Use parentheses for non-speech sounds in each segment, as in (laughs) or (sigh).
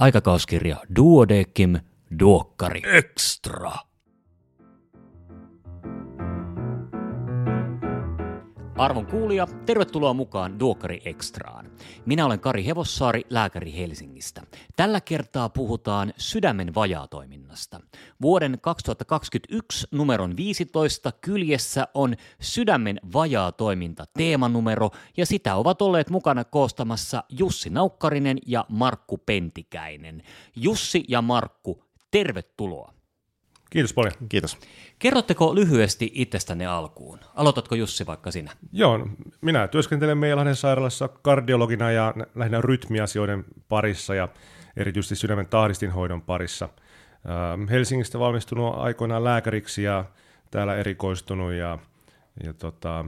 aikakauskirja Duodekim Duokkari Extra. Arvon kuulija, tervetuloa mukaan Duokkari Extraan. Minä olen Kari Hevossaari, lääkäri Helsingistä. Tällä kertaa puhutaan sydämen vajaatoiminnasta. Vuoden 2021 numeron 15 kyljessä on sydämen vajaatoiminta teemanumero ja sitä ovat olleet mukana koostamassa Jussi Naukkarinen ja Markku Pentikäinen. Jussi ja Markku, tervetuloa. Kiitos paljon. Kiitos. Kerrotteko lyhyesti itsestäne alkuun? Aloitatko Jussi vaikka sinä? Joo, minä työskentelen Meilahden sairaalassa kardiologina ja lähinnä rytmiasioiden parissa ja erityisesti sydämen tahdistinhoidon parissa. Helsingistä valmistunut aikoinaan lääkäriksi ja täällä erikoistunut ja, ja tota,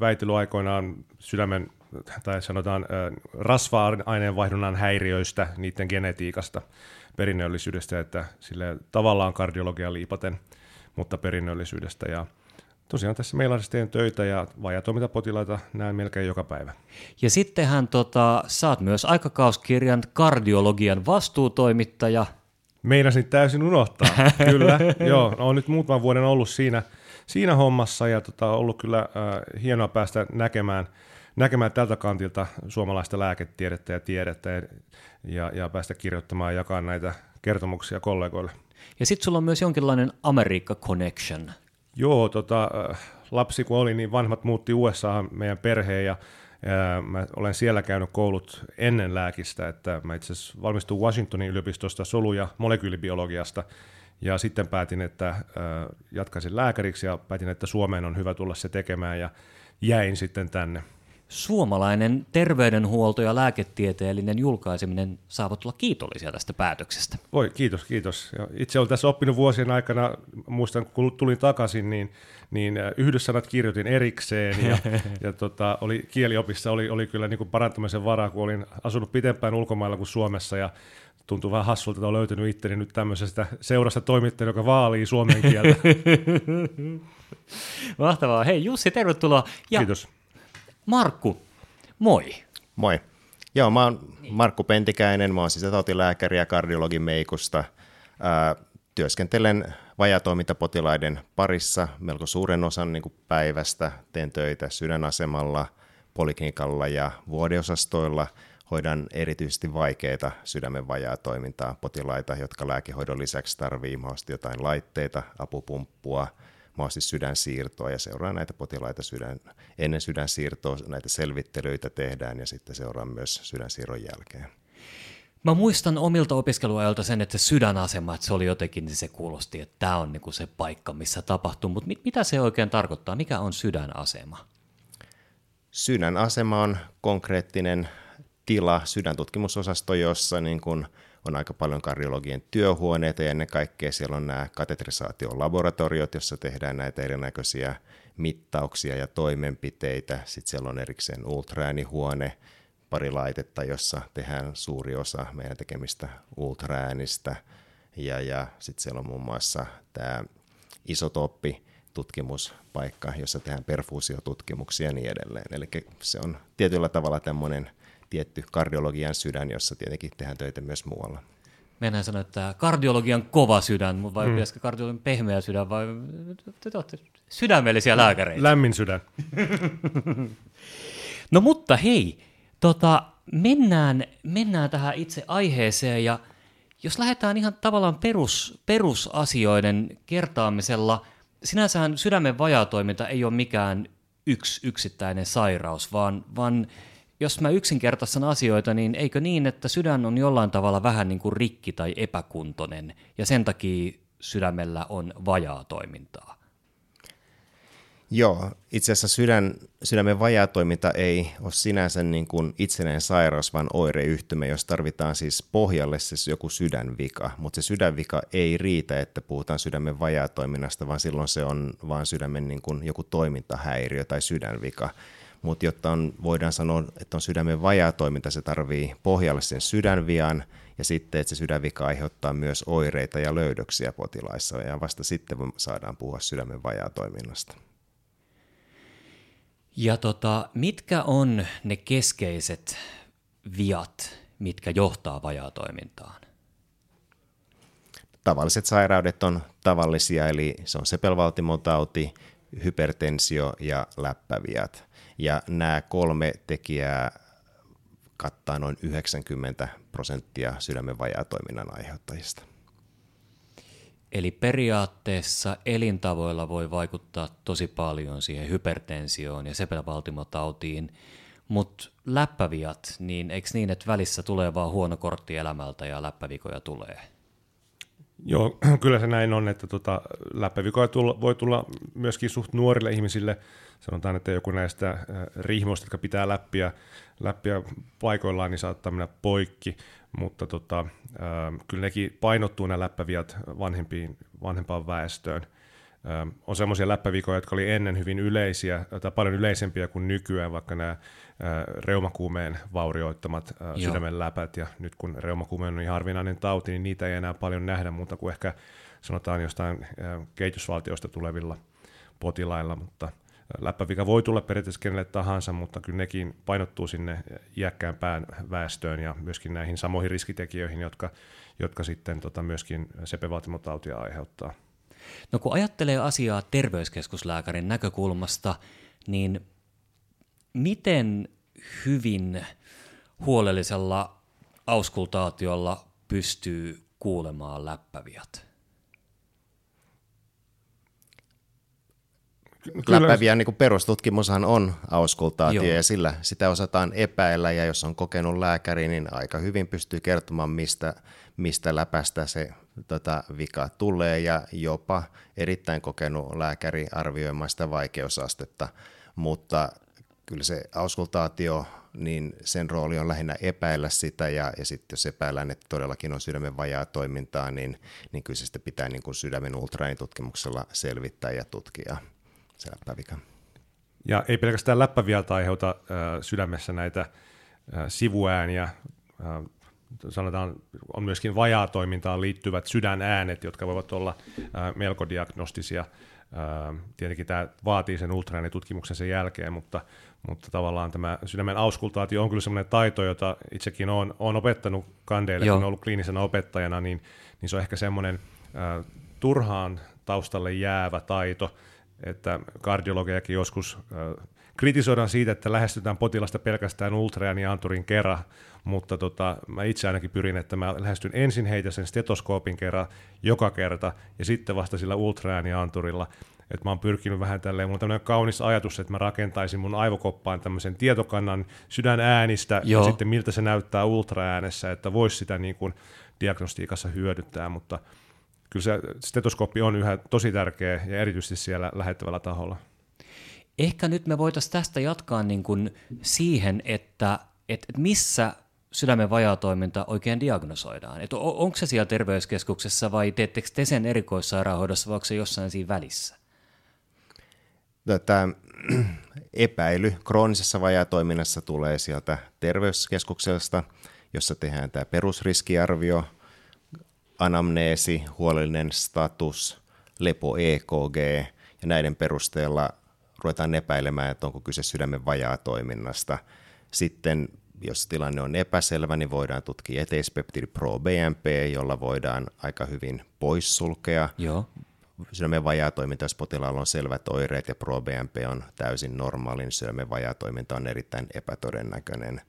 väitelyaikoinaan sydämen tai sanotaan rasva-aineenvaihdunnan häiriöistä, niiden genetiikasta, perinnöllisyydestä, että sille tavallaan kardiologia liipaten, mutta perinnöllisyydestä. Ja tosiaan tässä meillä teen töitä ja vajatoimintapotilaita näen melkein joka päivä. Ja sittenhän tota, saat myös aikakauskirjan kardiologian vastuutoimittaja. Meinasin täysin unohtaa, (laughs) kyllä. Joo, olen nyt muutaman vuoden ollut siinä, siinä hommassa ja tota, ollut kyllä äh, hienoa päästä näkemään – näkemään tältä kantilta suomalaista lääketiedettä ja tiedettä ja, ja, ja päästä kirjoittamaan ja jakaa näitä kertomuksia kollegoille. Ja sitten sulla on myös jonkinlainen Amerikka Connection. Joo, tota, äh, lapsi kun oli, niin vanhemmat muutti USA meidän perheen ja ja mä olen siellä käynyt koulut ennen lääkistä, että mä itse asiassa valmistuin Washingtonin yliopistosta solu- ja molekyylibiologiasta, ja sitten päätin, että äh, jatkaisin lääkäriksi ja päätin, että Suomeen on hyvä tulla se tekemään ja jäin sitten tänne suomalainen terveydenhuolto ja lääketieteellinen julkaiseminen saavat olla kiitollisia tästä päätöksestä. Voi, kiitos, kiitos. Itse olen tässä oppinut vuosien aikana, muistan kun tulin takaisin, niin, niin äh, yhdyssanat kirjoitin erikseen ja, (laughs) ja tota, oli, kieliopissa oli, oli kyllä niin kuin parantamisen varaa, kun olin asunut pitempään ulkomailla kuin Suomessa ja tuntuu vähän hassulta, että olen löytänyt itteni nyt tämmöisestä seurasta toimittajana, joka vaalii suomen kieltä. (laughs) Mahtavaa. Hei Jussi, tervetuloa. Ja Kiitos. Markku, moi. Moi. Joo, mä oon Markku Pentikäinen, mä oon sisätautilääkäri ja kardiologi Meikusta. Ää, työskentelen vajatoimintapotilaiden parissa melko suuren osan niin kuin päivästä. Teen töitä sydänasemalla, poliklinikalla ja vuodeosastoilla. Hoidan erityisesti vaikeita sydämen vajaatoimintaa potilaita, jotka lääkehoidon lisäksi tarvitsevat jotain laitteita, apupumppua – mahdollisesti sydänsiirtoa ja seuraa näitä potilaita sydän, ennen sydänsiirtoa, näitä selvittelyitä tehdään ja sitten seuraa myös sydänsiirron jälkeen. Mä muistan omilta opiskeluajalta sen, että se sydänasema, että se oli jotenkin, niin se kuulosti, että tämä on niinku se paikka, missä tapahtuu, mutta mit, mitä se oikein tarkoittaa? Mikä on sydänasema? Sydänasema on konkreettinen tila, sydäntutkimusosasto, jossa niin kun on aika paljon kardiologien työhuoneita ja ennen kaikkea siellä on nämä katetrisaatiolaboratoriot, jossa tehdään näitä erinäköisiä mittauksia ja toimenpiteitä. Sitten siellä on erikseen ultraäänihuone, pari laitetta, jossa tehdään suuri osa meidän tekemistä ultraäänistä. Ja, ja sitten siellä on muun muassa tämä isotooppi, tutkimuspaikka, jossa tehdään perfuusiotutkimuksia ja niin edelleen. Eli se on tietyllä tavalla tämmöinen tietty kardiologian sydän, jossa tietenkin tehdään töitä myös muualla. Mennään sanoa, että kardiologian kova sydän, vai mm. pitäisikö kardiologian pehmeä sydän, vai te olette sydämellisiä lääkäreitä? Lämmin sydän. (laughs) no mutta hei, tota, mennään, mennään tähän itse aiheeseen, ja jos lähdetään ihan tavallaan perus, perusasioiden kertaamisella, sinänsähän sydämen vajatoiminta ei ole mikään yksi yksittäinen sairaus, vaan, vaan jos mä yksinkertaisen asioita, niin eikö niin, että sydän on jollain tavalla vähän niin kuin rikki tai epäkuntoinen, ja sen takia sydämellä on vajaa toimintaa? Joo, itse asiassa sydän, sydämen vajaatoiminta ei ole sinänsä niin kuin itsenäinen sairaus, vaan oireyhtymä, jos tarvitaan siis pohjalle se joku sydänvika. Mutta se sydänvika ei riitä, että puhutaan sydämen vajaatoiminnasta, vaan silloin se on vain sydämen niin kuin joku toimintahäiriö tai sydänvika mutta jotta on, voidaan sanoa, että on sydämen vajaatoiminta, se tarvii pohjalle sen sydänvian ja sitten, että se sydänvika aiheuttaa myös oireita ja löydöksiä potilaissa ja vasta sitten saadaan puhua sydämen vajaatoiminnasta. Ja tota, mitkä on ne keskeiset viat, mitkä johtaa vajaatoimintaan? Tavalliset sairaudet on tavallisia, eli se on sepelvaltimotauti, hypertensio ja läppäviat. Ja nämä kolme tekijää kattaa noin 90 prosenttia sydämen vajaatoiminnan aiheuttajista. Eli periaatteessa elintavoilla voi vaikuttaa tosi paljon siihen hypertensioon ja sepelvaltimotautiin, mutta läppäviat, niin eikö niin, että välissä tulee vaan huono kortti elämältä ja läppävikoja tulee? Joo, (clears throat) kyllä se näin on, että tota, läppävikoja tulla, voi tulla myöskin suht nuorille ihmisille. Sanotaan, että joku näistä äh, rihmoista, jotka pitää läppiä, läppiä paikoillaan, niin saattaa mennä poikki, mutta tota, äh, kyllä nekin painottuu nämä läppäviat vanhempiin, vanhempaan väestöön. On semmoisia läppävikoja, jotka oli ennen hyvin yleisiä, tai paljon yleisempiä kuin nykyään, vaikka nämä reumakuumeen vaurioittamat Joo. sydämen läpät, ja nyt kun reumakuume on niin harvinainen tauti, niin niitä ei enää paljon nähdä muuta kuin ehkä sanotaan jostain kehitysvaltioista tulevilla potilailla, mutta läppävika voi tulla periaatteessa kenelle tahansa, mutta kyllä nekin painottuu sinne iäkkäämpään väestöön ja myöskin näihin samoihin riskitekijöihin, jotka, jotka sitten tota myöskin sepevaatimotautia aiheuttaa. No kun ajattelee asiaa terveyskeskuslääkärin näkökulmasta, niin miten hyvin huolellisella auskultaatiolla pystyy kuulemaan läppäviät? Kyllä. Läppäviä niin perustutkimushan on auskultaatio Joo. ja sillä sitä osataan epäillä ja jos on kokenut lääkäri, niin aika hyvin pystyy kertomaan, mistä, mistä läpästä se tota, vika tulee ja jopa erittäin kokenut lääkäri arvioimaan sitä vaikeusastetta, mutta kyllä se auskultaatio, niin sen rooli on lähinnä epäillä sitä, ja, ja sitten jos epäillään, että todellakin on sydämen vajaa toimintaa, niin, niin kyllä se sitten pitää niin kuin sydämen ultraäänitutkimuksella selvittää ja tutkia se läppävika. Ja ei pelkästään läppävialta aiheuta äh, sydämessä näitä äh, sivuääniä, äh, sanotaan, on myöskin vajaa toimintaan liittyvät sydänäänet, jotka voivat olla äh, melko diagnostisia. Äh, tietenkin tämä vaatii sen ultraäänitutkimuksen sen jälkeen, mutta, mutta tavallaan tämä sydämen auskultaatio on kyllä sellainen taito, jota itsekin olen, olen opettanut kandeille, Joo. kun olen ollut kliinisenä opettajana, niin, niin se on ehkä semmoinen äh, turhaan taustalle jäävä taito, että kardiologiakin joskus äh, kritisoidaan siitä, että lähestytään potilasta pelkästään ultraäänianturin kerran, mutta tota, mä itse ainakin pyrin, että mä lähestyn ensin heitä sen stetoskoopin kerran joka kerta ja sitten vasta sillä ultraäänianturilla. Että mä oon pyrkinyt vähän tälleen, mulla on tämmöinen kaunis ajatus, että mä rakentaisin mun aivokoppaan tämmöisen tietokannan sydänäänistä Joo. ja sitten miltä se näyttää ultraäänessä, että voisi sitä niin kuin diagnostiikassa hyödyttää, mutta kyllä se stetoskooppi on yhä tosi tärkeä ja erityisesti siellä lähettävällä taholla. Ehkä nyt me voitaisiin tästä jatkaa niin kuin siihen, että, että missä sydämen vajaatoiminta oikein diagnosoidaan? On, onko se siellä terveyskeskuksessa vai teettekö te sen erikoissairaanhoidossa vai onko se jossain siinä välissä? Tätä (clears throat) epäily kroonisessa vajaatoiminnassa tulee sieltä terveyskeskuksesta, jossa tehdään tämä perusriskiarvio, anamneesi, huolellinen status, lepo EKG ja näiden perusteella ruvetaan epäilemään, että onko kyse sydämen vajaa toiminnasta. Sitten jos tilanne on epäselvä, niin voidaan tutkia eteispeptidi pro BNP, jolla voidaan aika hyvin poissulkea Joo. sydämen toiminta, jos potilaalla on selvät oireet ja pro BNP on täysin normaali, niin sydämen toiminta on erittäin epätodennäköinen.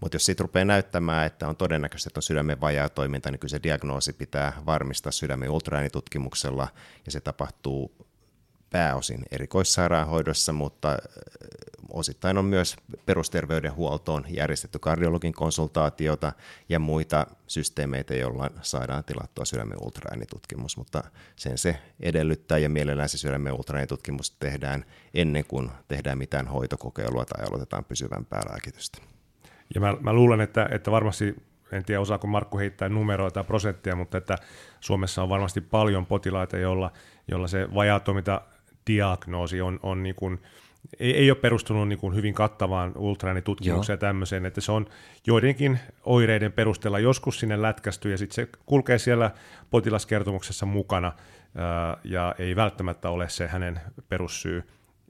Mutta jos siitä rupeaa näyttämään, että on todennäköistä, että on sydämen toiminta, niin kyllä se diagnoosi pitää varmistaa sydämen ultraäänitutkimuksella, ja se tapahtuu pääosin erikoissairaanhoidossa, mutta osittain on myös perusterveydenhuoltoon järjestetty kardiologin konsultaatiota ja muita systeemeitä, joilla saadaan tilattua sydämen ultraäänitutkimus, mutta sen se edellyttää ja mielellään se sydämen ultraäänitutkimus tehdään ennen kuin tehdään mitään hoitokokeilua tai aloitetaan pysyvämpää lääkitystä. Ja mä, mä luulen, että, että varmasti en tiedä osaako Markku heittää numeroita tai prosenttia, mutta että Suomessa on varmasti paljon potilaita, joilla, jolla se vajaatoiminta diagnoosi on, on niin kuin, ei, ei ole perustunut niin kuin hyvin kattavaan ultraäänitutkimukseen ja tämmöiseen, että se on joidenkin oireiden perusteella joskus sinne lätkästy ja sitten se kulkee siellä potilaskertomuksessa mukana ää, ja ei välttämättä ole se hänen perussyy.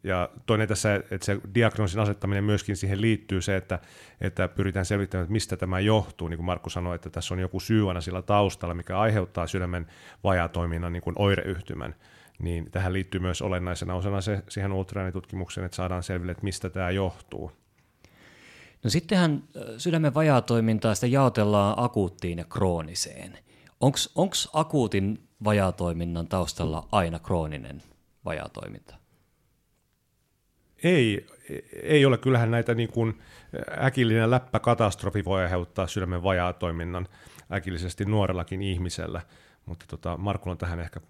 Ja toinen tässä, että se diagnoosin asettaminen myöskin siihen liittyy se, että, että pyritään selvittämään, että mistä tämä johtuu. Niin kuin Markku sanoi, että tässä on joku syy aina sillä taustalla, mikä aiheuttaa sydämen vajaatoiminnan niin kuin oireyhtymän. Niin tähän liittyy myös olennaisena osana se, siihen ultraäänitutkimukseen, että saadaan selville, että mistä tämä johtuu. No sittenhän sydämen vajaatoimintaa sitä jaotellaan akuuttiin ja krooniseen. Onko akuutin vajaatoiminnan taustalla aina krooninen vajaatoiminta? Ei, ei ole. Kyllähän näitä niin kuin äkillinen läppäkatastrofi voi aiheuttaa sydämen vajaatoiminnan äkillisesti nuorellakin ihmisellä, mutta tota, Markulla on tähän ehkä...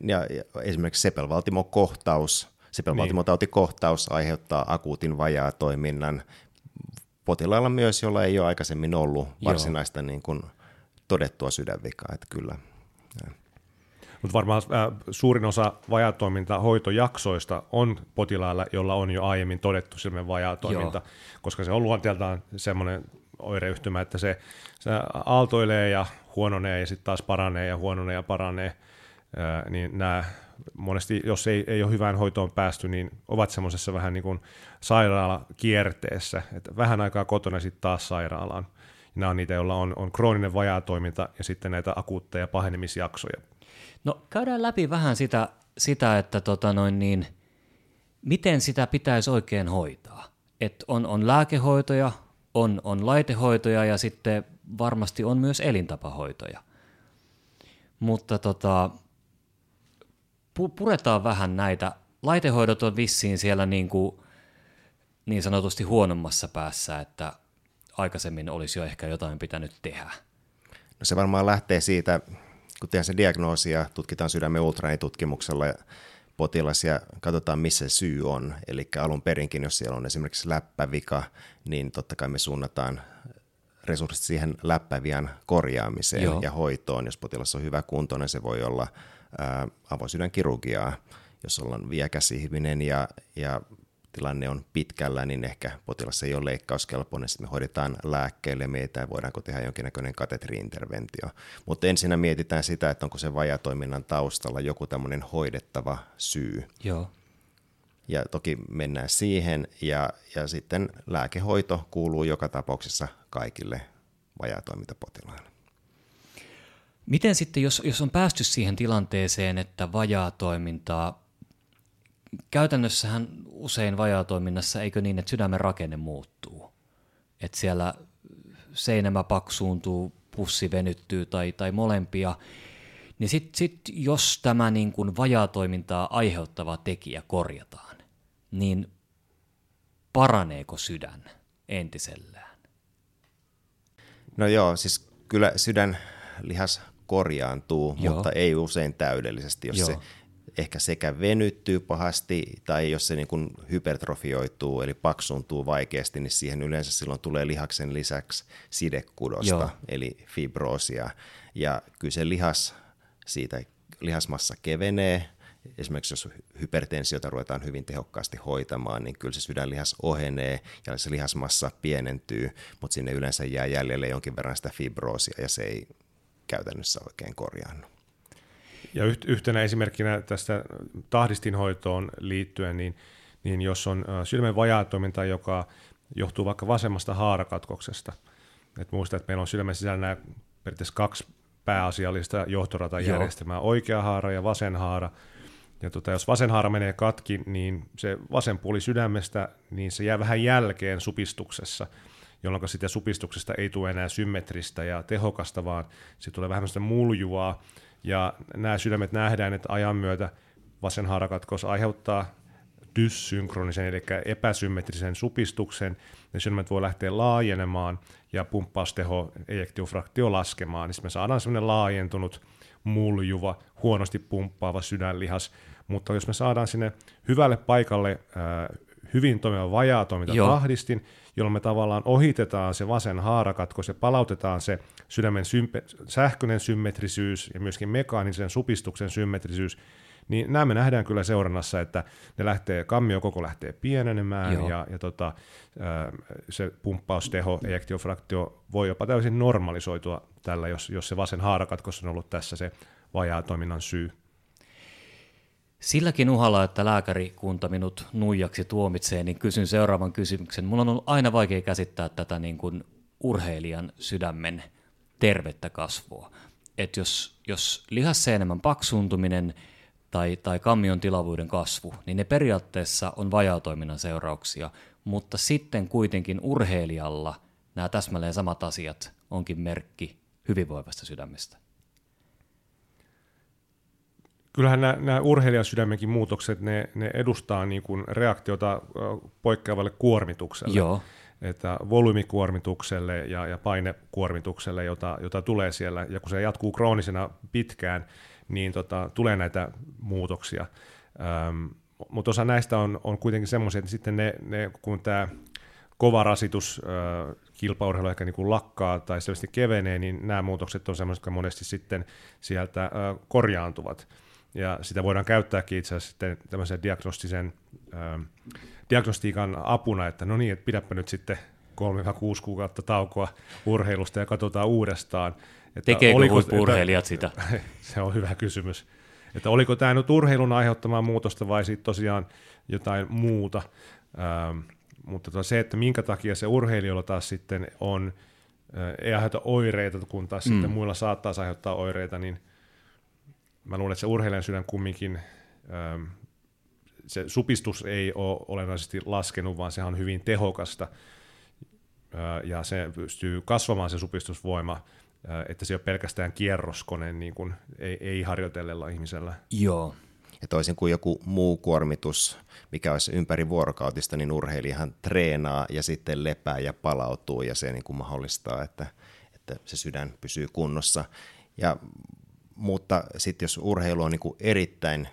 Ja, esimerkiksi sepelvaltimokohtaus, sepelvaltimotautikohtaus niin. aiheuttaa akuutin vajaatoiminnan potilailla myös, jolla ei ole aikaisemmin ollut varsinaista niin kuin todettua sydänvikaa, että kyllä. Mutta varmaan äh, suurin osa vajatoiminta hoitojaksoista on potilailla, jolla on jo aiemmin todettu silmän vajatoiminta, Joo. koska se on luonteeltaan semmoinen oireyhtymä, että se, se aaltoilee ja huononee ja sitten taas paranee ja huononee ja paranee, niin nämä monesti, jos ei, ei ole hyvään hoitoon päästy, niin ovat semmoisessa vähän niin kuin sairaalakierteessä, että vähän aikaa kotona sitten taas sairaalaan. Nämä on niitä, joilla on, on krooninen vajaatoiminta ja sitten näitä akuutteja pahenemisjaksoja No käydään läpi vähän sitä, sitä että tota noin niin, miten sitä pitäisi oikein hoitaa. Et on, on lääkehoitoja, on, on laitehoitoja ja sitten varmasti on myös elintapahoitoja. Mutta tota, pu, puretaan vähän näitä. Laitehoidot on vissiin siellä niin, kuin, niin sanotusti huonommassa päässä, että aikaisemmin olisi jo ehkä jotain pitänyt tehdä. No se varmaan lähtee siitä, kun tehdään se diagnoosi ja tutkitaan sydämen ultraäänitutkimuksella potilas ja katsotaan, missä se syy on. Eli alun perinkin, jos siellä on esimerkiksi läppävika, niin totta kai me suunnataan resurssit siihen läppävian korjaamiseen Joo. ja hoitoon. Jos potilas on hyvä kuntoinen, se voi olla avosydänkirurgiaa, jos ollaan viekäsihminen ja, ja tilanne on pitkällä, niin ehkä potilas ei ole leikkauskelpoinen, sitten me hoidetaan lääkkeelle, mietitään, voidaanko tehdä jonkinnäköinen katetriinterventio. Mutta ensinnä mietitään sitä, että onko se vajatoiminnan taustalla joku tämmöinen hoidettava syy. Joo. Ja toki mennään siihen, ja, ja sitten lääkehoito kuuluu joka tapauksessa kaikille vajatoimintapotilaille. Miten sitten, jos, jos on päästy siihen tilanteeseen, että vajaa toimintaa käytännössähän usein vajaatoiminnassa, eikö niin, että sydämen rakenne muuttuu? Että siellä seinämä paksuuntuu, pussi venyttyy tai, tai molempia, niin sitten sit, jos tämä niin kuin vajaatoimintaa aiheuttava tekijä korjataan, niin paraneeko sydän entisellään? No joo, siis kyllä sydänlihas korjaantuu, joo. mutta ei usein täydellisesti, jos joo. se ehkä sekä venyttyy pahasti tai jos se niin kuin hypertrofioituu eli paksuntuu vaikeasti, niin siihen yleensä silloin tulee lihaksen lisäksi sidekudosta Joo. eli fibroosia. Ja kyllä se lihas siitä lihasmassa kevenee, esimerkiksi jos hypertensiota ruvetaan hyvin tehokkaasti hoitamaan, niin kyllä se sydänlihas ohenee ja se lihasmassa pienentyy, mutta sinne yleensä jää jäljelle jonkin verran sitä fibroosia ja se ei käytännössä oikein korjaannu. Ja yhtenä esimerkkinä tästä tahdistinhoitoon liittyen, niin, niin jos on sydämen vajaatoiminta, joka johtuu vaikka vasemmasta haarakatkoksesta, että muista, että meillä on sydämen sisällä nämä periaatteessa kaksi pääasiallista johtoratajärjestelmää, Joo. oikea haara ja vasen haara, ja tota, jos vasen haara menee katki, niin se vasen puoli sydämestä, niin se jää vähän jälkeen supistuksessa, jolloin sitä supistuksesta ei tule enää symmetristä ja tehokasta, vaan se tulee vähän sitä muljuvaa, ja nämä sydämet nähdään, että ajan myötä vasen haarakatkos aiheuttaa dyssynkronisen, eli epäsymmetrisen supistuksen. Ne sydämet voi lähteä laajenemaan ja pumppausteho, ejektiofraktio laskemaan, niin me saadaan semmoinen laajentunut, muljuva, huonosti pumppaava sydänlihas. Mutta jos me saadaan sinne hyvälle paikalle hyvin toimiva vajaa toiminta tahdistin, jolloin me tavallaan ohitetaan se vasen haarakatkos ja palautetaan se sydämen sympe- sähköinen symmetrisyys ja myöskin mekaanisen supistuksen symmetrisyys, niin nämä me nähdään kyllä seurannassa, että ne lähtee, kammio koko lähtee pienenemään Joo. ja, ja tota, se pumppausteho, ejektiofraktio voi jopa täysin normalisoitua tällä, jos, jos se vasen haarakatkos on ollut tässä se vajaa toiminnan syy. Silläkin uhalla, että lääkärikunta minut nuijaksi tuomitsee, niin kysyn seuraavan kysymyksen. Mulla on ollut aina vaikea käsittää tätä niin kuin urheilijan sydämen tervettä kasvua. Että jos, jos lihasseenemän paksuuntuminen tai, tai kammion tilavuuden kasvu, niin ne periaatteessa on vajaatoiminnan seurauksia, mutta sitten kuitenkin urheilijalla nämä täsmälleen samat asiat onkin merkki hyvinvoivasta sydämestä. Kyllähän nämä, nämä urheilijasydämenkin muutokset, ne, ne edustaa niin kuin reaktiota poikkeavalle kuormitukselle. Joo. Että volyymikuormitukselle ja, ja painekuormitukselle, jota, jota tulee siellä, ja kun se jatkuu kroonisena pitkään, niin tota, tulee näitä muutoksia. Ähm, mutta osa näistä on, on kuitenkin semmoisia, että sitten ne, ne kun tämä kova rasitus äh, kilpaurheilu ehkä niin kuin lakkaa tai selvästi kevenee, niin nämä muutokset on semmoiset, jotka monesti sitten sieltä äh, korjaantuvat. Ja sitä voidaan käyttääkin itse asiassa sitten tämmöisen diagnostisen äh, diagnostiikan apuna, että no niin, että pidäpä nyt sitten 3-6 kuukautta taukoa urheilusta ja katsotaan uudestaan. Että Tekeekö oliko, urheilijat sitä? (laughs) Se on hyvä kysymys. Että oliko tämä nyt urheilun aiheuttamaa muutosta vai sitten tosiaan jotain muuta. Ähm, mutta tota se, että minkä takia se urheilijoilla taas sitten on, äh, ei aiheuta oireita, kun taas mm. sitten muilla saattaa aiheuttaa oireita, niin mä luulen, että se urheilijan sydän kumminkin, ähm, se supistus ei ole olennaisesti laskenut, vaan se on hyvin tehokasta, äh, ja se pystyy kasvamaan se supistusvoima, äh, että se ei ole pelkästään kierroskone, niin kuin ei, ei harjoitellella ihmisellä. Joo, ja toisin kuin joku muu kuormitus, mikä olisi ympäri vuorokautista, niin urheilijahan treenaa ja sitten lepää ja palautuu ja se niin kuin mahdollistaa, että, että se sydän pysyy kunnossa. Ja, mutta sitten jos urheilu on niin kuin erittäin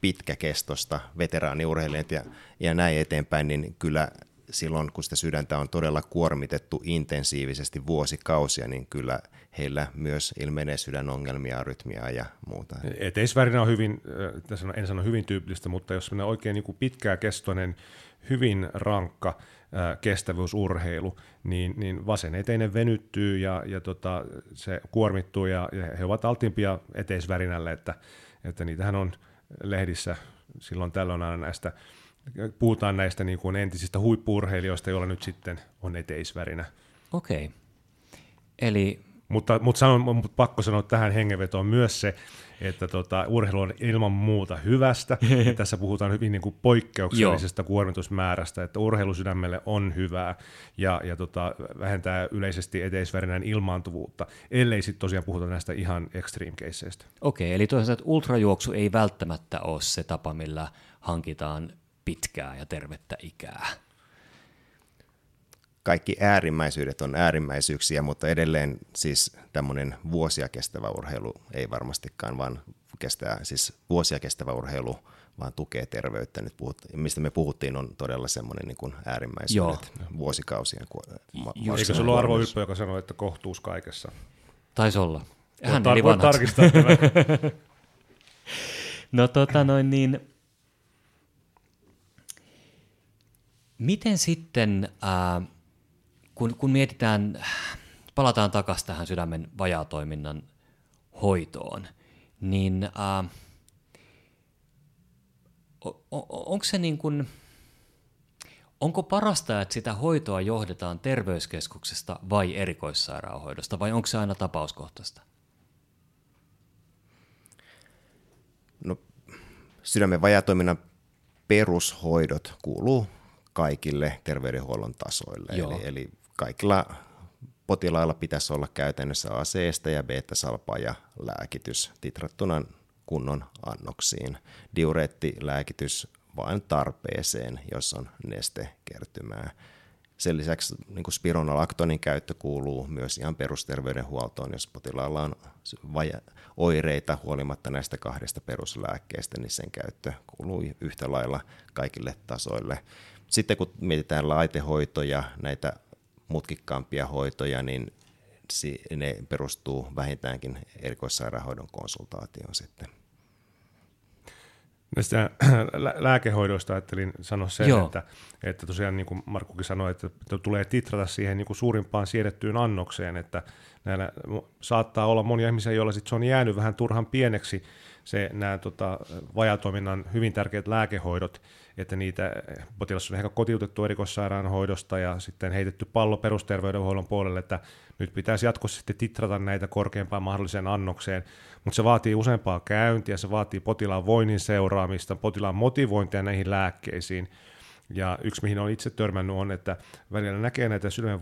pitkäkestosta, veteraaniurheilijat ja, ja näin eteenpäin, niin kyllä silloin, kun sitä sydäntä on todella kuormitettu intensiivisesti vuosikausia, niin kyllä heillä myös ilmenee sydänongelmia, rytmiä ja muuta. Eteisvärinä on hyvin, äh, en sano hyvin tyypillistä, mutta jos on oikein niin pitkääkestoinen, hyvin rankka kestävyysurheilu, niin, niin vasen eteinen venyttyy ja, ja tota, se kuormittuu ja, ja he ovat altimpia eteisvärinälle, että, että niitähän on lehdissä silloin tällöin aina näistä puhutaan näistä niin kuin entisistä huippuurheilijoista, joilla nyt sitten on eteisvärinä. Okei. Eli... Mutta, mutta sanon, pakko sanoa tähän hengenvetoon myös se, että tota, urheilu on ilman muuta hyvästä. (laughs) ja tässä puhutaan hyvin niin kuin poikkeuksellisesta kuormitusmäärästä, että urheilusydämelle on hyvää ja, ja tota, vähentää yleisesti eteisvärinän ilmaantuvuutta, ellei sitten tosiaan puhuta näistä ihan extreme caseista. Okei, eli toisaalta ultrajuoksu ei välttämättä ole se tapa, millä hankitaan pitkää ja tervettä ikää. Kaikki äärimmäisyydet on äärimmäisyyksiä, mutta edelleen siis tämmöinen vuosia kestävä urheilu ei varmastikaan, vaan kestää siis vuosia kestävä urheilu vaan tukee terveyttä. Nyt puhut, mistä me puhuttiin, on todella semmoinen niin kuin äärimmäisyydet Joo. vuosikausien. Ma- Eikö sulla ole Arvo Ylppö, joka sanoi, että kohtuus kaikessa? Taisi olla. Hän voit, voit tarkistaa (laughs) no tota noin niin, Miten sitten, äh, kun, kun mietitään, palataan takaisin tähän sydämen vajaatoiminnan hoitoon, niin äh, onko se niin kuin, onko parasta, että sitä hoitoa johdetaan terveyskeskuksesta vai erikoissairaanhoidosta, vai onko se aina tapauskohtaista? No, sydämen vajatoiminnan perushoidot kuuluu kaikille terveydenhuollon tasoille. Eli, eli kaikilla potilailla pitäisi olla käytännössä aseesta ja beta-salpa ja lääkitys titrattuna kunnon annoksiin. Diureettilääkitys vain tarpeeseen, jos on nestekertymää. Sen lisäksi niin kuin spironolaktonin käyttö kuuluu myös ihan perusterveydenhuoltoon. Jos potilaalla on vaja, oireita huolimatta näistä kahdesta peruslääkkeestä, niin sen käyttö kuuluu yhtä lailla kaikille tasoille sitten kun mietitään laitehoitoja, näitä mutkikkaampia hoitoja, niin ne perustuu vähintäänkin erikoissairaanhoidon konsultaatioon sitten. Näistä (clears throat) lääkehoidoista ajattelin sanoa sen, Joo. että, että tosiaan niin kuin Markkukin sanoi, että tulee titrata siihen niin kuin suurimpaan siedettyyn annokseen, että näillä saattaa olla monia ihmisiä, joilla sit se on jäänyt vähän turhan pieneksi se, nämä tota, vajatoiminnan hyvin tärkeät lääkehoidot, että niitä potilas on ehkä kotiutettu erikoissairaanhoidosta ja sitten heitetty pallo perusterveydenhuollon puolelle, että nyt pitäisi jatkossa sitten titrata näitä korkeampaan mahdolliseen annokseen, mutta se vaatii useampaa käyntiä, se vaatii potilaan voinnin seuraamista, potilaan motivointia näihin lääkkeisiin, ja yksi, mihin olen itse törmännyt, on, että välillä näkee näitä sydämen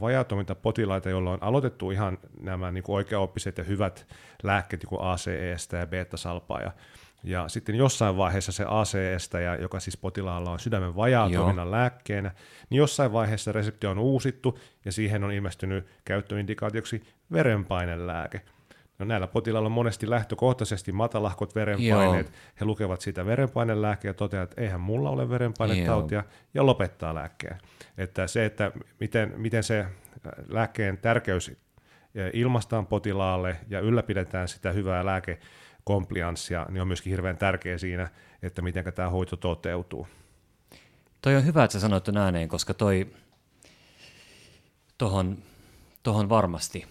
potilaita, joilla on aloitettu ihan nämä niin kuin oikeaoppiset ja hyvät lääkkeet, niin kuin ACEstä ja beta-salpaa, ja ja sitten jossain vaiheessa se ACEstä, ja joka siis potilaalla on sydämen vajaatoiminnan lääkkeenä, niin jossain vaiheessa resepti on uusittu ja siihen on ilmestynyt käyttöindikaatioksi verenpainelääke. No näillä potilailla on monesti lähtökohtaisesti matalahkot verenpaineet. Joo. He lukevat sitä verenpainelääkeä ja toteavat, että eihän mulla ole verenpainetautia Joo. ja lopettaa lääkkeen. Että se, että miten, miten se äh, lääkkeen tärkeys ilmastaan potilaalle ja ylläpidetään sitä hyvää lääkekomplianssia, niin on myöskin hirveän tärkeä siinä, että miten tämä hoito toteutuu. Toi on hyvä, että sä sanoit ääneen, koska toi tohon, tohon varmasti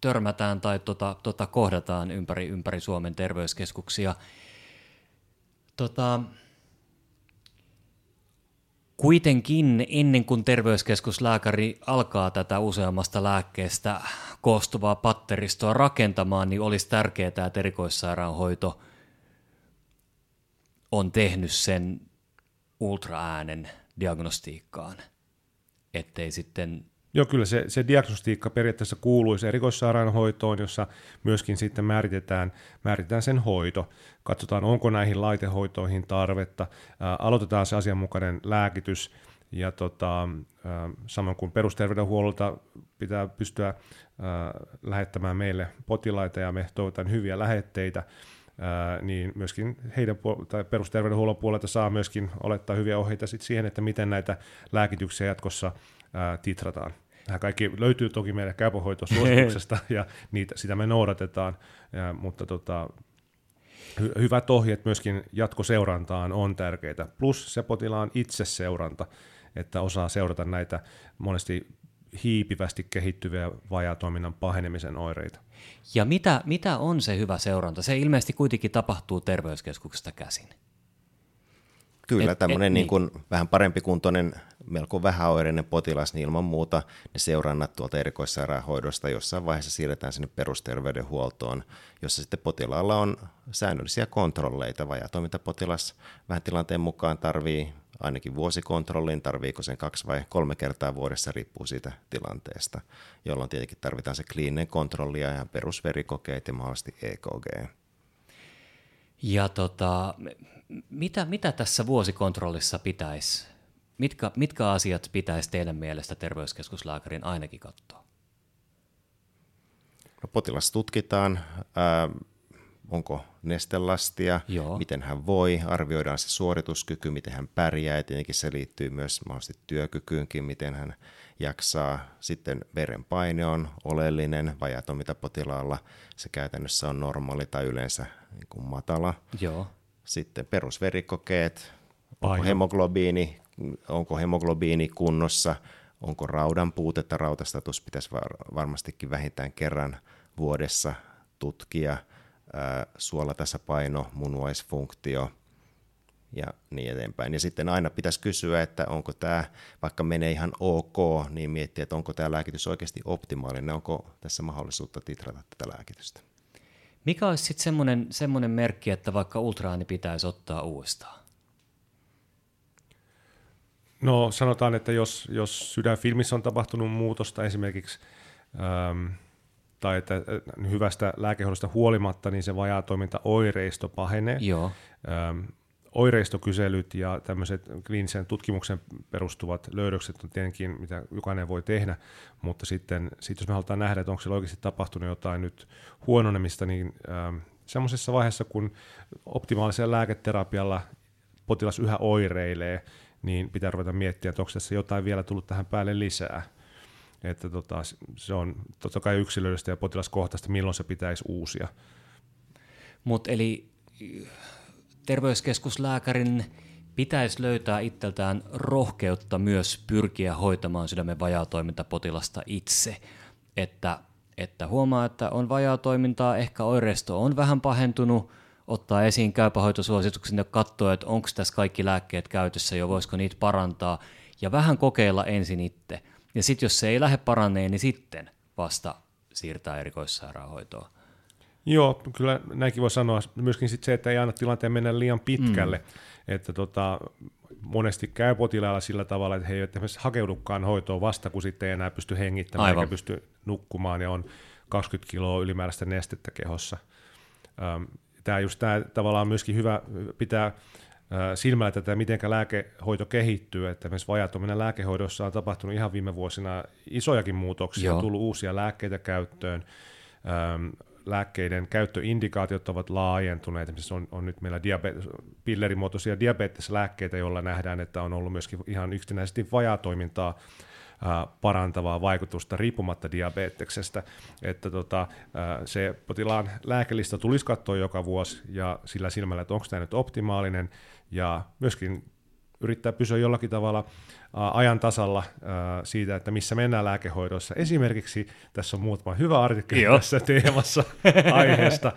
törmätään tai tota, tota kohdataan ympäri, ympäri Suomen terveyskeskuksia. Tota, kuitenkin ennen kuin terveyskeskuslääkäri alkaa tätä useammasta lääkkeestä koostuvaa patteristoa rakentamaan, niin olisi tärkeää, että erikoissairaanhoito on tehnyt sen ultraäänen diagnostiikkaan, ettei sitten Joo, kyllä se, se diagnostiikka periaatteessa kuuluisi erikoissairaanhoitoon, jossa myöskin sitten määritetään, määritetään sen hoito. Katsotaan, onko näihin laitehoitoihin tarvetta, ää, aloitetaan se asianmukainen lääkitys, ja tota, samoin kuin perusterveydenhuollolta pitää pystyä ää, lähettämään meille potilaita, ja me toivotan hyviä lähetteitä, Ää, niin myöskin heidän tai perusterveydenhuollon puolelta saa myöskin olettaa hyviä ohjeita sit siihen, että miten näitä lääkityksiä jatkossa ää, titrataan. Nämä kaikki löytyy toki meidän käypähoitosuosituksesta (laughs) ja niitä, sitä me noudatetaan, ja, mutta tota, hy, hyvät ohjeet myöskin jatkoseurantaan on tärkeitä, plus se potilaan itse seuranta, että osaa seurata näitä monesti hiipivästi kehittyviä vajatoiminnan pahenemisen oireita. Ja mitä, mitä on se hyvä seuranta? Se ilmeisesti kuitenkin tapahtuu terveyskeskuksesta käsin. Kyllä, tämmöinen niin kuin niin. vähän parempi kuntoinen, melko vähäoireinen potilas, niin ilman muuta ne seurannat tuolta erikoissairaanhoidosta jossain vaiheessa siirretään sinne perusterveydenhuoltoon, jossa sitten potilaalla on säännöllisiä kontrolleita. Vajatoimintapotilas vähän tilanteen mukaan tarvii ainakin vuosikontrollin, tarviiko sen kaksi vai kolme kertaa vuodessa, riippuu siitä tilanteesta, jolloin tietenkin tarvitaan se kliininen kontrolli ja perusverikokeet ja mahdollisesti EKG. Ja tota, mitä, mitä tässä vuosikontrollissa pitäisi, mitkä, mitkä asiat pitäisi teidän mielestä terveyskeskuslääkärin ainakin katsoa? No, potilas tutkitaan, ää, onko nestelastia, Joo. miten hän voi, arvioidaan se suorituskyky, miten hän pärjää, ja tietenkin se liittyy myös mahdollisesti työkykyynkin, miten hän jaksaa. Sitten verenpaine on oleellinen, vajaton mitä potilaalla se käytännössä on normaali tai yleensä niin kuin matala. Joo. Sitten perusverikokeet, onko hemoglobiini, onko hemoglobiini kunnossa, onko raudan puutetta, rautastatus pitäisi varmastikin vähintään kerran vuodessa tutkia, suolatasapaino, munuaisfunktio ja niin eteenpäin. Ja sitten aina pitäisi kysyä, että onko tämä, vaikka menee ihan ok, niin miettiä, että onko tämä lääkitys oikeasti optimaalinen, onko tässä mahdollisuutta titrata tätä lääkitystä. Mikä olisi sitten semmoinen, semmoinen merkki, että vaikka ultraani pitäisi ottaa uudestaan? No sanotaan, että jos, jos sydänfilmissä on tapahtunut muutosta esimerkiksi, ähm, tai että hyvästä lääkehoidosta huolimatta, niin se vajaatoiminta oireisto pahenee. Joo. Ähm, oireistokyselyt ja tämmöiset kliinisen tutkimuksen perustuvat löydökset on tietenkin, mitä jokainen voi tehdä, mutta sitten sit jos me halutaan nähdä, että onko siellä oikeasti tapahtunut jotain nyt huononemista, niin ähm, semmoisessa vaiheessa, kun optimaalisella lääketerapialla potilas yhä oireilee, niin pitää ruveta miettiä, että onko tässä jotain vielä tullut tähän päälle lisää. Että tota, se on totta kai yksilöllistä ja potilaskohtaista, milloin se pitäisi uusia. Mutta eli terveyskeskuslääkärin pitäisi löytää itseltään rohkeutta myös pyrkiä hoitamaan sydämen vajaatoimintapotilasta itse, että, että huomaa, että on vajaatoimintaa, ehkä oireisto on vähän pahentunut, ottaa esiin käypähoitosuosituksen ja katsoa, että onko tässä kaikki lääkkeet käytössä jo, voisiko niitä parantaa, ja vähän kokeilla ensin itse. Ja sitten jos se ei lähde paranneen, niin sitten vasta siirtää erikoissairaanhoitoon. Joo, kyllä näinkin voi sanoa. Myöskin sit se, että ei anna tilanteen mennä liian pitkälle. Mm. Että tota, monesti käy potilailla sillä tavalla, että he eivät esimerkiksi hakeudukaan hoitoon vasta, kun sitten ei enää pysty hengittämään Aivan. eikä pysty nukkumaan ja on 20 kiloa ylimääräistä nestettä kehossa. Tämä just tämä tavallaan myöskin hyvä pitää silmällä tätä, miten lääkehoito kehittyy, että esimerkiksi vajatominen lääkehoidossa on tapahtunut ihan viime vuosina isojakin muutoksia, Joo. on tullut uusia lääkkeitä käyttöön, lääkkeiden käyttöindikaatiot ovat laajentuneet. Esimerkiksi on, on nyt meillä diabe- pillerimuotoisia diabeteslääkkeitä, joilla nähdään, että on ollut myöskin ihan yksinäisesti vajatoimintaa parantavaa vaikutusta riippumatta diabeteksestä. Että tota, se potilaan lääkelista tulisi katsoa joka vuosi ja sillä silmällä, että onko tämä nyt optimaalinen ja myöskin yrittää pysyä jollakin tavalla ajan tasalla siitä, että missä mennään lääkehoidossa. Esimerkiksi tässä on muutama hyvä artikkeli Joo. tässä teemassa (laughs) aiheesta,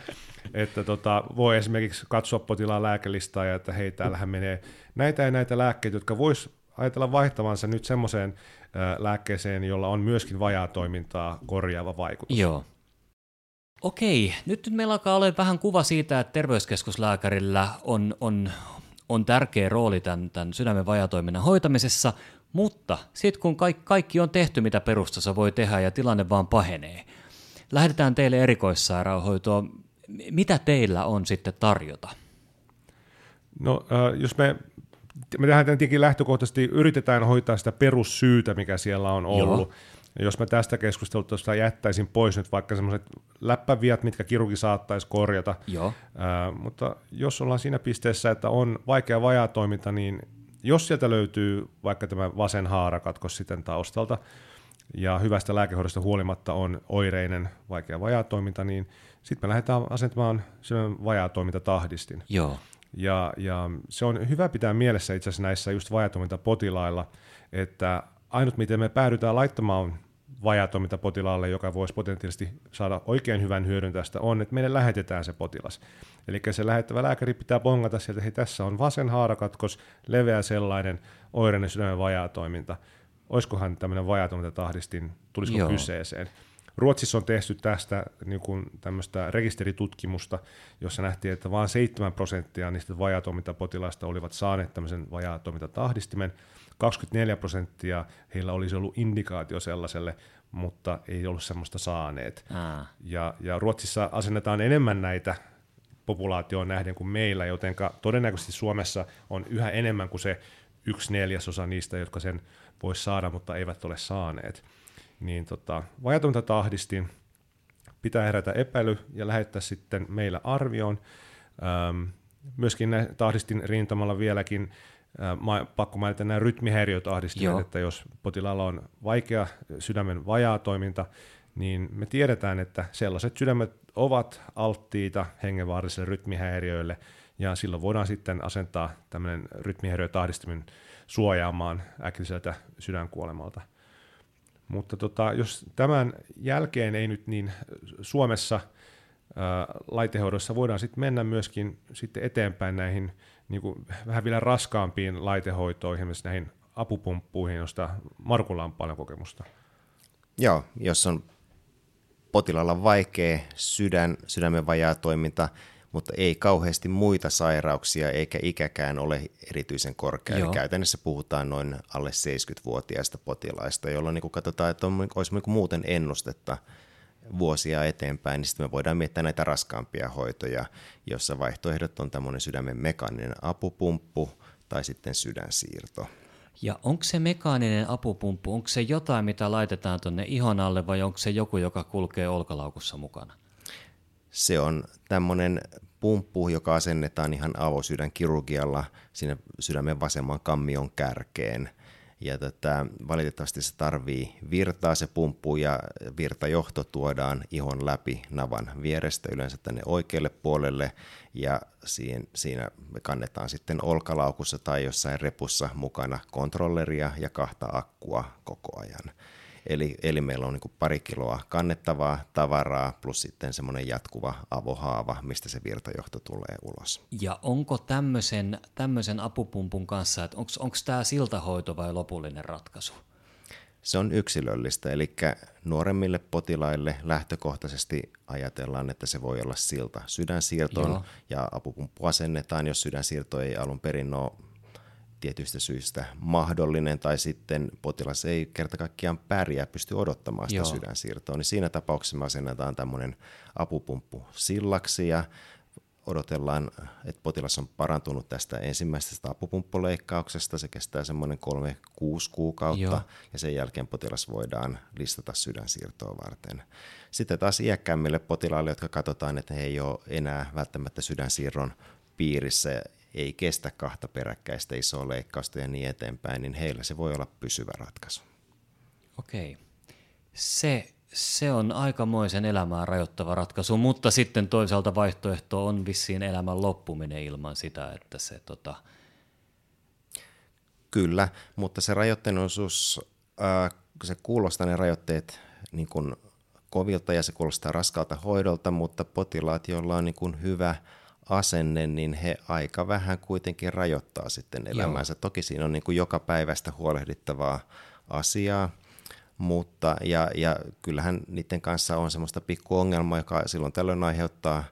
että tota, voi esimerkiksi katsoa potilaan lääkelistaa ja että hei, täällähän menee näitä ja näitä lääkkeitä, jotka vois ajatella vaihtavansa nyt semmoiseen lääkkeeseen, jolla on myöskin vajaa toimintaa korjaava vaikutus. Joo. Okei, nyt meillä alkaa olla vähän kuva siitä, että terveyskeskuslääkärillä on, on on tärkeä rooli tämän, tämän sydämen vajatoiminnan hoitamisessa, mutta sitten kun kaikki, kaikki on tehty, mitä perustossa voi tehdä ja tilanne vaan pahenee, lähdetään teille erikoissairaanhoitoon. Mitä teillä on sitten tarjota? No, äh, jos me me tehdään tietenkin lähtökohtaisesti, yritetään hoitaa sitä perussyytä, mikä siellä on ollut. Joo. Jos mä tästä keskustelusta jättäisin pois nyt vaikka semmoiset läppäviat, mitkä kirurgi saattaisi korjata, Joo. Ää, mutta jos ollaan siinä pisteessä, että on vaikea vajaa toiminta, niin jos sieltä löytyy vaikka tämä vasen haarakatkos sitten taustalta, ja hyvästä lääkehoidosta huolimatta on oireinen vaikea vajaatoiminta, niin sitten me lähdetään asentamaan vajaatoimintatahdistin. Joo. Ja, ja se on hyvä pitää mielessä itse asiassa näissä just vajaatoimintapotilailla, että ainut miten me päädytään laittamaan vajatoiminta potilaalle, joka voisi potentiaalisesti saada oikein hyvän hyödyn tästä, on, että meille lähetetään se potilas. Eli se lähettävä lääkäri pitää pongata sieltä, että hei, tässä on vasen haarakatkos, leveä sellainen, oireinen sydämen vajatoiminta. Olisikohan tämmöinen vajatoimintatahdistin, tulisiko Joo. kyseeseen? Ruotsissa on tehty tästä niin kuin tämmöistä rekisteritutkimusta, jossa nähtiin, että vain 7 prosenttia niistä vajatoimintapotilaista olivat saaneet tämmöisen vajatoimintatahdistimen, 24 prosenttia heillä olisi ollut indikaatio sellaiselle, mutta ei ollut semmoista saaneet. Ja, ja Ruotsissa asennetaan enemmän näitä populaatioon nähden kuin meillä, joten todennäköisesti Suomessa on yhä enemmän kuin se yksi neljäsosa niistä, jotka sen voisi saada, mutta eivät ole saaneet. Niin tota, vajatonta tahdistin pitää herätä epäily ja lähettää sitten meillä arvioon. Ähm, myöskin tahdistin rintamalla vieläkin Mä, pakko mainita nämä rytmihäiriötahdistimet, että jos potilaalla on vaikea sydämen vajaa toiminta, niin me tiedetään, että sellaiset sydämet ovat alttiita hengenvaarallisille rytmihäiriöille, ja silloin voidaan sitten asentaa tämmöinen rytmihäiriötahdistimen suojaamaan äkilliseltä sydänkuolemalta. Mutta tota, jos tämän jälkeen ei nyt niin Suomessa ää, laitehoidossa voidaan sitten mennä myöskin sitten eteenpäin näihin niin kuin vähän vielä raskaampiin laitehoitoihin, myös näihin apupumppuihin, joista Markulla on paljon kokemusta. Joo, jos on potilaalla vaikea sydän, sydämen vajaa toiminta, mutta ei kauheasti muita sairauksia eikä ikäkään ole erityisen korkea. Joo. Eli käytännössä puhutaan noin alle 70-vuotiaista potilaista, jolloin niin katsotaan, että on, olisi niin muuten ennustetta vuosia eteenpäin, niin sitten me voidaan miettiä näitä raskaampia hoitoja, jossa vaihtoehdot on tämmöinen sydämen mekaaninen apupumppu tai sitten sydänsiirto. Ja onko se mekaaninen apupumppu, onko se jotain, mitä laitetaan tuonne ihon alle vai onko se joku, joka kulkee olkalaukussa mukana? Se on tämmöinen pumppu, joka asennetaan ihan avosydänkirurgialla sinne sydämen vasemman kammion kärkeen – ja tätä, valitettavasti se tarvii virtaa, se pumppu ja virtajohto tuodaan ihon läpi navan vierestä yleensä tänne oikealle puolelle ja siinä, siinä kannetaan sitten olkalaukussa tai jossain repussa mukana kontrolleria ja kahta akkua koko ajan. Eli, eli meillä on niin pari kiloa kannettavaa tavaraa plus sitten semmoinen jatkuva avohaava, mistä se virtajohto tulee ulos. Ja onko tämmöisen, tämmöisen apupumpun kanssa, että onko tämä siltahoito vai lopullinen ratkaisu? Se on yksilöllistä, eli nuoremmille potilaille lähtökohtaisesti ajatellaan, että se voi olla silta sydänsiirtoon Joo. ja apupumppu asennetaan, jos sydänsiirto ei alun perin ole tietyistä syistä mahdollinen tai sitten potilas ei kerta kaikkiaan pärjää, pysty odottamaan sitä Joo. sydänsiirtoa, niin siinä tapauksessa me asennetaan tämmöinen apupumppu sillaksi ja odotellaan, että potilas on parantunut tästä ensimmäisestä apupumppuleikkauksesta. Se kestää semmoinen kolme, kuusi kuukautta Joo. ja sen jälkeen potilas voidaan listata sydänsiirtoa varten. Sitten taas iäkkäämmille potilaille, jotka katsotaan, että he ei ole enää välttämättä sydänsiirron piirissä, ei kestä kahta peräkkäistä isoa leikkausta ja niin eteenpäin, niin heillä se voi olla pysyvä ratkaisu. Okei. Se se on aikamoisen elämää rajoittava ratkaisu, mutta sitten toisaalta vaihtoehto on vissiin elämän loppuminen ilman sitä, että se tota... Kyllä, mutta se rajoitteisuus, äh, se kuulostaa ne rajoitteet niin kuin kovilta ja se kuulostaa raskalta hoidolta, mutta potilaat, joilla on niin kuin hyvä asenne, niin he aika vähän kuitenkin rajoittaa sitten elämäänsä. Joo. Toki siinä on niin kuin joka päivästä huolehdittavaa asiaa, mutta ja, ja kyllähän niiden kanssa on semmoista ongelmaa, joka silloin tällöin aiheuttaa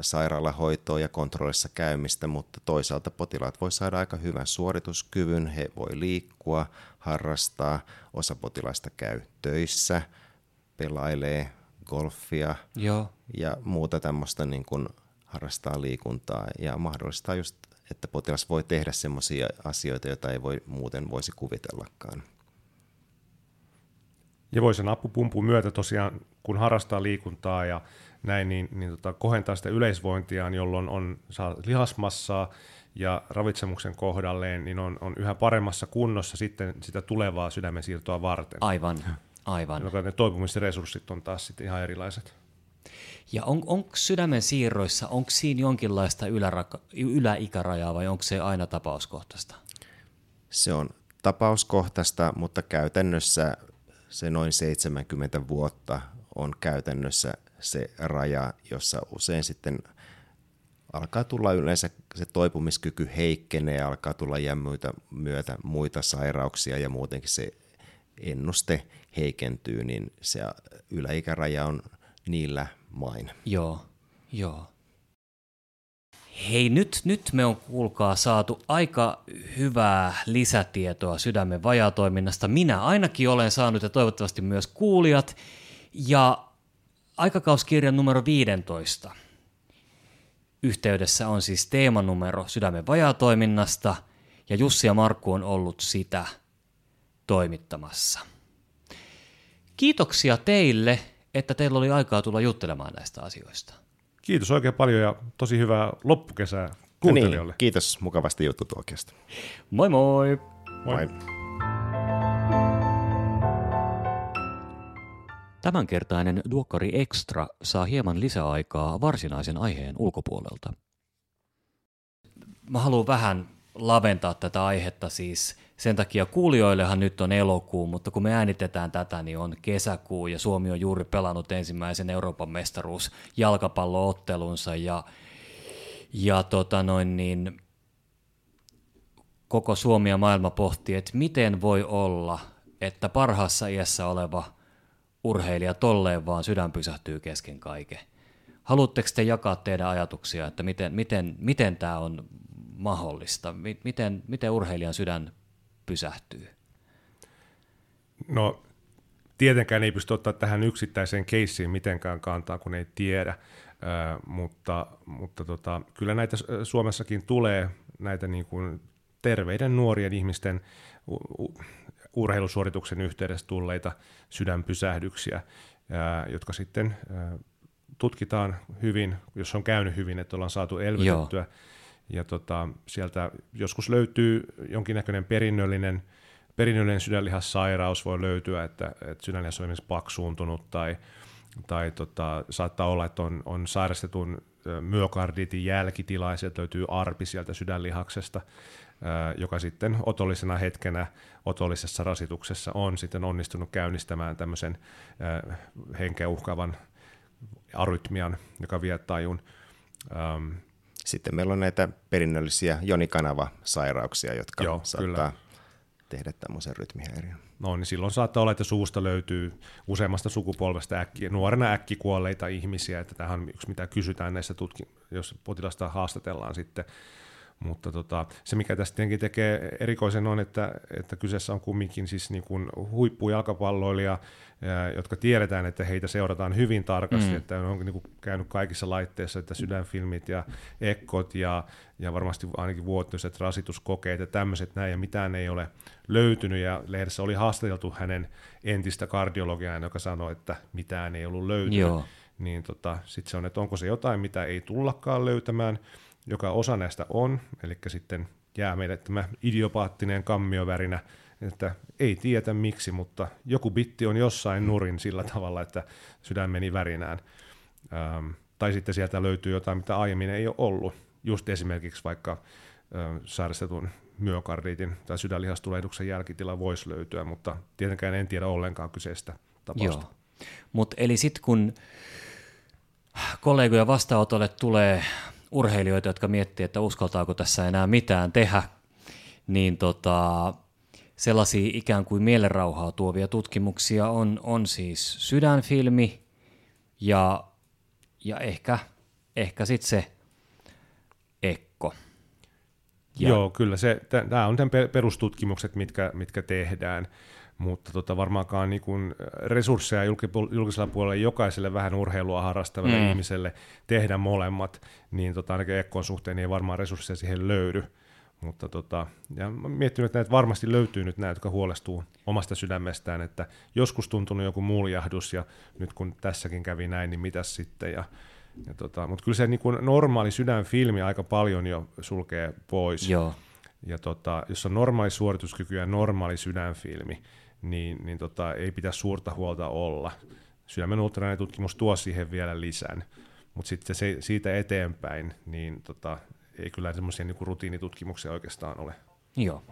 sairaalahoitoa ja kontrollissa käymistä, mutta toisaalta potilaat voi saada aika hyvän suorituskyvyn, he voi liikkua, harrastaa, osa potilaista käy töissä, pelailee golfia Joo. ja muuta tämmöistä niin kuin harrastaa liikuntaa ja mahdollistaa just, että potilas voi tehdä semmoisia asioita, joita ei voi muuten voisi kuvitellakaan. Ja voi sen apupumpun myötä tosiaan, kun harrastaa liikuntaa ja näin, niin, niin tota, kohentaa sitä yleisvointiaan, jolloin on, saa lihasmassaa ja ravitsemuksen kohdalleen, niin on, on yhä paremmassa kunnossa sitten sitä tulevaa sydämen siirtoa varten. Aivan, aivan. Joka ne toipumisresurssit on taas sitten ihan erilaiset. Ja on, onko sydämen siirroissa, onko siinä jonkinlaista yläraka, yläikärajaa vai onko se aina tapauskohtaista? Se on tapauskohtaista, mutta käytännössä se noin 70 vuotta on käytännössä se raja, jossa usein sitten alkaa tulla yleensä se toipumiskyky heikkenee, alkaa tulla jämmöitä myötä muita sairauksia ja muutenkin se ennuste heikentyy, niin se yläikäraja on niillä main. Joo, joo. Hei, nyt, nyt me on kuulkaa saatu aika hyvää lisätietoa sydämen vajatoiminnasta. Minä ainakin olen saanut ja toivottavasti myös kuulijat. Ja aikakauskirjan numero 15 yhteydessä on siis teemanumero sydämen vajatoiminnasta ja Jussi ja Markku on ollut sitä toimittamassa. Kiitoksia teille, että teillä oli aikaa tulla juttelemaan näistä asioista. Kiitos oikein paljon ja tosi hyvää loppukesää kuuntelijoille. Niin, kiitos mukavasta juttutuokiosta. Moi moi! Moi! moi. Tämänkertainen Duokkari Extra saa hieman lisäaikaa varsinaisen aiheen ulkopuolelta. Mä haluan vähän laventaa tätä aihetta siis sen takia kuulijoillehan nyt on elokuu, mutta kun me äänitetään tätä, niin on kesäkuu ja Suomi on juuri pelannut ensimmäisen Euroopan mestaruus jalkapalloottelunsa ja, ja tota noin niin, koko Suomi ja maailma pohtii, että miten voi olla, että parhaassa iässä oleva urheilija tolleen vaan sydän pysähtyy kesken kaiken. Haluatteko te jakaa teidän ajatuksia, että miten, miten, miten tämä on mahdollista? Miten, miten urheilijan sydän pysähtyy? No tietenkään ei pysty ottaa tähän yksittäiseen keissiin mitenkään kantaa, kun ei tiedä, äh, mutta, mutta tota, kyllä näitä Suomessakin tulee näitä niin kuin terveiden nuorien ihmisten urheilusuorituksen yhteydessä tulleita sydänpysähdyksiä, äh, jotka sitten tutkitaan hyvin, jos on käynyt hyvin, että ollaan saatu elvytettyä. Joo ja tota, sieltä joskus löytyy jonkinnäköinen perinnöllinen, perinnöllinen sydänlihassairaus voi löytyä, että, että sydänlihas on esimerkiksi paksuuntunut tai, tai tota, saattaa olla, että on, on sairastetun myokarditin jälkitila, sieltä löytyy arpi sieltä sydänlihaksesta, joka sitten otollisena hetkenä otollisessa rasituksessa on sitten onnistunut käynnistämään tämmöisen henkeä uhkaavan arytmian, joka vie tajun. Sitten meillä on näitä perinnöllisiä jonikanavasairauksia, jotka Joo, saattaa kyllä. tehdä tämmöisen rytmihäiriön. No niin silloin saattaa olla, että suusta löytyy useammasta sukupolvesta äkki, nuorena äkkikuolleita ihmisiä, että tähän on yksi mitä kysytään näissä tutki, jos potilasta haastatellaan sitten mutta tota, se, mikä tästä tietenkin tekee erikoisen on, että, että kyseessä on kumminkin siis niin kuin huippujalkapalloilija, jotka tiedetään, että heitä seurataan hyvin tarkasti, mm. että on niin kuin käynyt kaikissa laitteissa, että sydänfilmit ja ekkot ja, ja varmasti ainakin vuotuiset rasituskokeet ja tämmöiset näin, ja mitään ei ole löytynyt, ja lehdessä oli haastateltu hänen entistä kardiologiaan, joka sanoi, että mitään ei ollut löytynyt. Joo. Niin tota, sitten se on, että onko se jotain, mitä ei tullakaan löytämään, joka osa näistä on, eli sitten jää meille tämä idiopaattinen kammiovärinä, että ei tietä miksi, mutta joku bitti on jossain nurin sillä tavalla, että sydän meni värinään. Ähm, tai sitten sieltä löytyy jotain, mitä aiemmin ei ole ollut. Just esimerkiksi vaikka äh, saaristetun myokardiitin tai sydänlihastulehduksen jälkitila voisi löytyä, mutta tietenkään en tiedä ollenkaan kyseistä tapausta. Joo. Mut eli sitten kun kollegoja vastaanotolle tulee urheilijoita, jotka miettii, että uskaltaako tässä enää mitään tehdä, niin tota, sellaisia ikään kuin mielenrauhaa tuovia tutkimuksia on, on siis sydänfilmi ja, ja ehkä, ehkä sitten se ekko. Ja. Joo, kyllä. Tämä on tämän perustutkimukset, mitkä, mitkä tehdään mutta tota, varmaankaan niin kuin resursseja julkisella puolella jokaiselle vähän urheilua harrastavalle mm. ihmiselle tehdä molemmat, niin tota, ainakin Ekkon suhteen ei varmaan resursseja siihen löydy. Mutta tota, ja mä miettinyt, että näitä varmasti löytyy nyt näitä, jotka huolestuu omasta sydämestään, että joskus tuntunut joku muljahdus ja nyt kun tässäkin kävi näin, niin mitäs sitten. Ja, ja tota, mutta kyllä se niin kuin normaali sydänfilmi aika paljon jo sulkee pois. Joo. Ja tota, jos on normaali suorituskyky ja normaali sydänfilmi, niin, niin tota, ei pitäisi suurta huolta olla. Sydämen tutkimus tuo siihen vielä lisän, mutta sitten se, siitä eteenpäin, niin tota, ei kyllä semmoisia niin rutiinitutkimuksia oikeastaan ole. Joo.